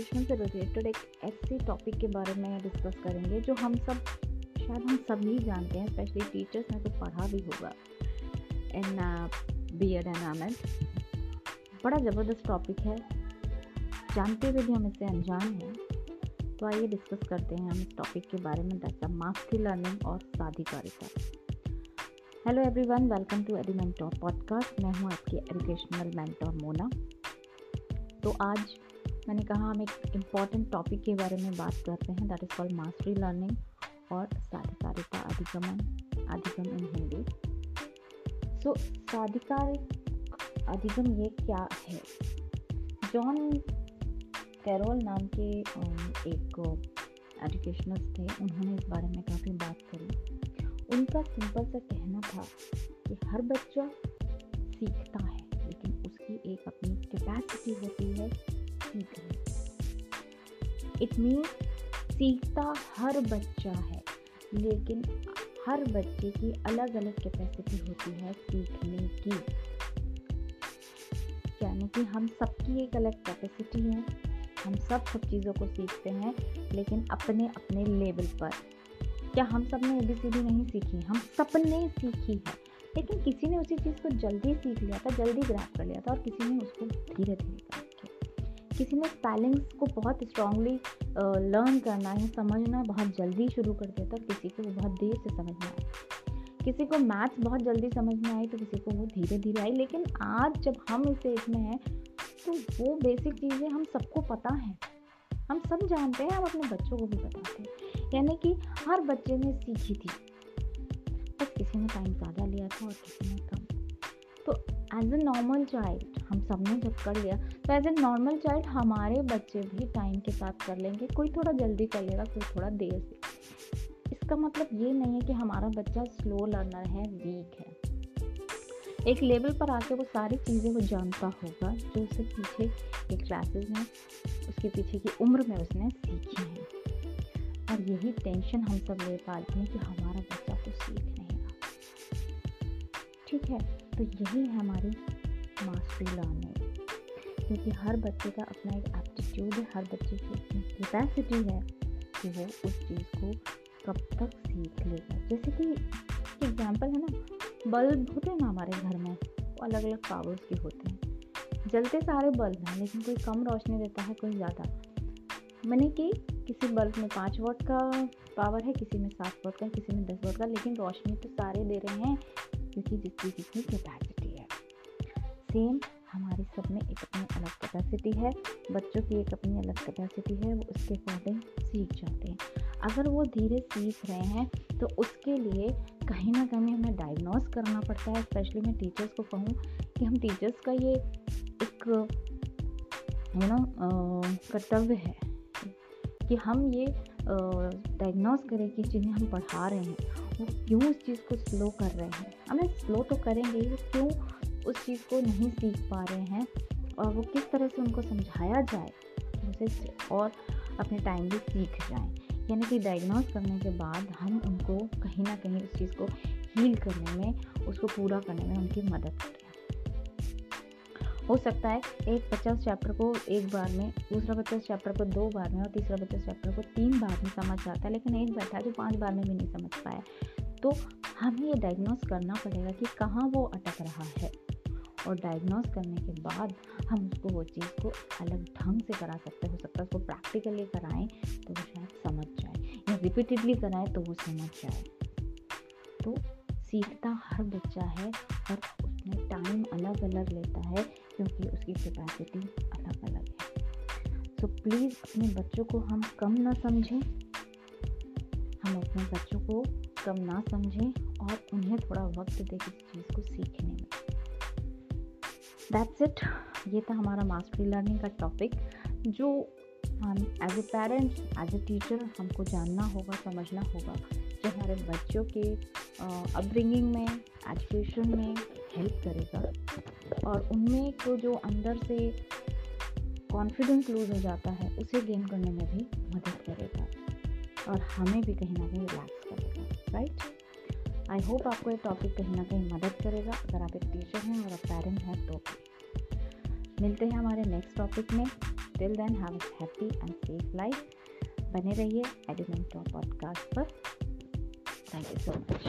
Education से related एक ऐसे टॉपिक के बारे में डिस्कस करेंगे, जो हम सब, शायद हम सभी जानते हैं स्पेशली टीचर्स ने तो पढ़ा भी होगा। In B Ed and M बड़ा ज़बरदस्त टॉपिक है। जानते हुए भी हम इससे अनजान हैं। तो आइए डिस्कस करते हैं हम इस टॉपिक के बारे में दैट्स मास्टरी लर्निंग और साधिकारिता। हेलो एवरीवन वेलकम टू एडी पॉडकास्ट मैं हूँ आपकी एजुकेशनल मेंटोर मोना तो आज मैंने कहा हम एक इंपॉर्टेंट टॉपिक के बारे में बात करते हैं that is called mastery learning और साधिकारिता अधिगमन, अधिगम इन हिंदी। सो साधिकार अधिगम ये क्या है? जॉन कैरोल नाम के एक एजुकेशनल्स थे। उन्होंने इस बारे में काफ़ी बात करी। उनका सिंपल सा कहना था कि हर बच्चा सीखता है, लेकिन उसकी एक अपनी कैपेसिटी होती है सीखने इट मीन सीखता हर बच्चा है, लेकिन हर बच्चे की अलग अलग कैपेसिटी होती है सीखने की। यानी कि हम सबकी एक अलग कैपेसिटी है, हम सब सब चीज़ों को सीखते हैं, लेकिन अपने अपने लेवल पर। क्या हम सबने ए बी सी डी नहीं सीखी? हम सबने सीखी है, लेकिन किसी ने उसी चीज़ को जल्दी सीख लिया था, जल्दी ग्रैप कर लिया था और किसी ने उसको धीरे धीरे किया। किसी ने स्पेलिंग्स को बहुत स्ट्रांगली लर्न करना है समझना बहुत जल्दी शुरू कर था और किसी को बहुत देर से समझ में आया। किसी को मैथ्स बहुत जल्दी समझ में आई तो किसी को वो धीरे धीरे आई। लेकिन आज जब हम इस एज में हैं तो वो बेसिक चीज़ें हम सबको पता है। हम सब जानते हैं, हम अपने बच्चों को भी बताते हैं। यानी कि हर बच्चे ने सीखी थी। बस किसी ने टाइम ज़्यादा लिया था और किसी ने कम। तो एज ए नॉर्मल चाइल्ड हम सबने जब कर लिया तो एज ए नॉर्मल चाइल्ड हमारे बच्चे भी टाइम के साथ कर लेंगे। कोई थोड़ा जल्दी कर लेगा कोई थोड़ा देर से। इसका मतलब ये नहीं है कि हमारा बच्चा स्लो लर्नर है वीक है। एक लेवल पर आके वो सारी चीज़ें वो जानता होगा, जो उससे पीछे के क्लासेस में उसके पीछे की उम्र में उसने सीखी है। और यही टेंशन हम सब ले पाते हैं कि हमारा बच्चा तो सीख नहीं रहा। ठीक है तो यही है हमारी मास्टरी लर्निंग क्योंकि हर बच्चे का अपना एक एप्टीट्यूड है, हर बच्चे की अपनी कैपेसिटी है कि वो उस चीज़ को कब तक सीख लेगा। जैसे कि एग्ज़ाम्पल है ना, बल्ब होते हैं ना हमारे घर में, वो अलग अलग पावर्स के होते हैं। जलते सारे बल्ब हैं, लेकिन कोई कम रोशनी देता है, कोई ज़्यादा। मैंने कि किसी बल्ब में पाँच वोट का पावर है, किसी में सात वोट का, किसी में दस वोट का, लेकिन रोशनी तो सारे दे रहे हैं, क्योंकि जिसकी जितनी कैपेसिटी सेम हमारे सब में एक अपनी अलग कैपेसिटी है। बच्चों की एक अपनी अलग कैपेसिटी है, वो उसके अकॉर्डिंग सीख जाते हैं। अगर वो धीरे सीख रहे हैं तो उसके लिए कहीं ना कहीं हमें डायग्नोस करना पड़ता है। स्पेशली मैं टीचर्स को कहूँ कि हम टीचर्स का ये एक यू नो कर्तव्य है कि हम ये डायग्नोस करें कि जिन्हें हम पढ़ा रहे हैं, वो क्यों उस चीज़ को स्लो कर रहे हैं। हमें स्लो तो करेंगे वो क्यों उस चीज़ को नहीं सीख पा रहे हैं और वो किस तरह से उनको समझाया जाए, उसे और अपने टाइम भी सीख जाएँ। यानी कि डायग्नोस करने के बाद हम उनको कहीं ना कहीं उस चीज़ को हील करने में, उसको पूरा करने में उनकी मदद करें। हो सकता है एक उस चैप्टर को एक बार में, दूसरा उस चैप्टर को दो बार में और तीसरा उस चैप्टर को तीन बार में समझ जाता है, लेकिन एक बैठा जो पाँच बार में भी नहीं समझ पाया। तो हमें ये डायग्नोस करना पड़ेगा कि कहाँ वो अटक रहा है। और डायग्नोस करने के बाद हम उसको, वो चीज़ को अलग ढंग से करा सकते हो। सकता है उसको प्रैक्टिकली कराएँ तो वो शायद समझ जाए। या रिपीटेडली कराएँ तो वो समझ जाए। तो सीखता हर बच्चा है और उसमें टाइम अलग अलग लेता है, क्योंकि उसकी कैपेसिटी अलग अलग है। तो प्लीज़ अपने बच्चों को हम कम ना समझें। हम अपने बच्चों को कम ना समझें और उन्हें थोड़ा वक्त दें इस चीज़ को सीखने में। दैट्स इट ये था हमारा मास्टरी लर्निंग का टॉपिक जो हम as a parents as a teacher हमको जानना होगा, समझना होगा जो हमारे बच्चों के अपब्रिंगिंग में एजुकेशन में हेल्प करेगा और उनमें को जो अंदर से कॉन्फिडेंस लूज हो जाता है, उसे गेन करने में भी मदद करेगा और हमें भी कहीं ना कहीं रिलैक्स करेगा राइट आई होप आपको ये टॉपिक कहीं ना कहीं मदद करेगा। अगर आप एक टीचर हैं और आप पेरेंट हैं तो मिलते हैं हमारे नेक्स्ट टॉपिक में। Till then have happy and safe life बने रहिए एडिमेंटो पॉडकास्ट पर। Thank you so much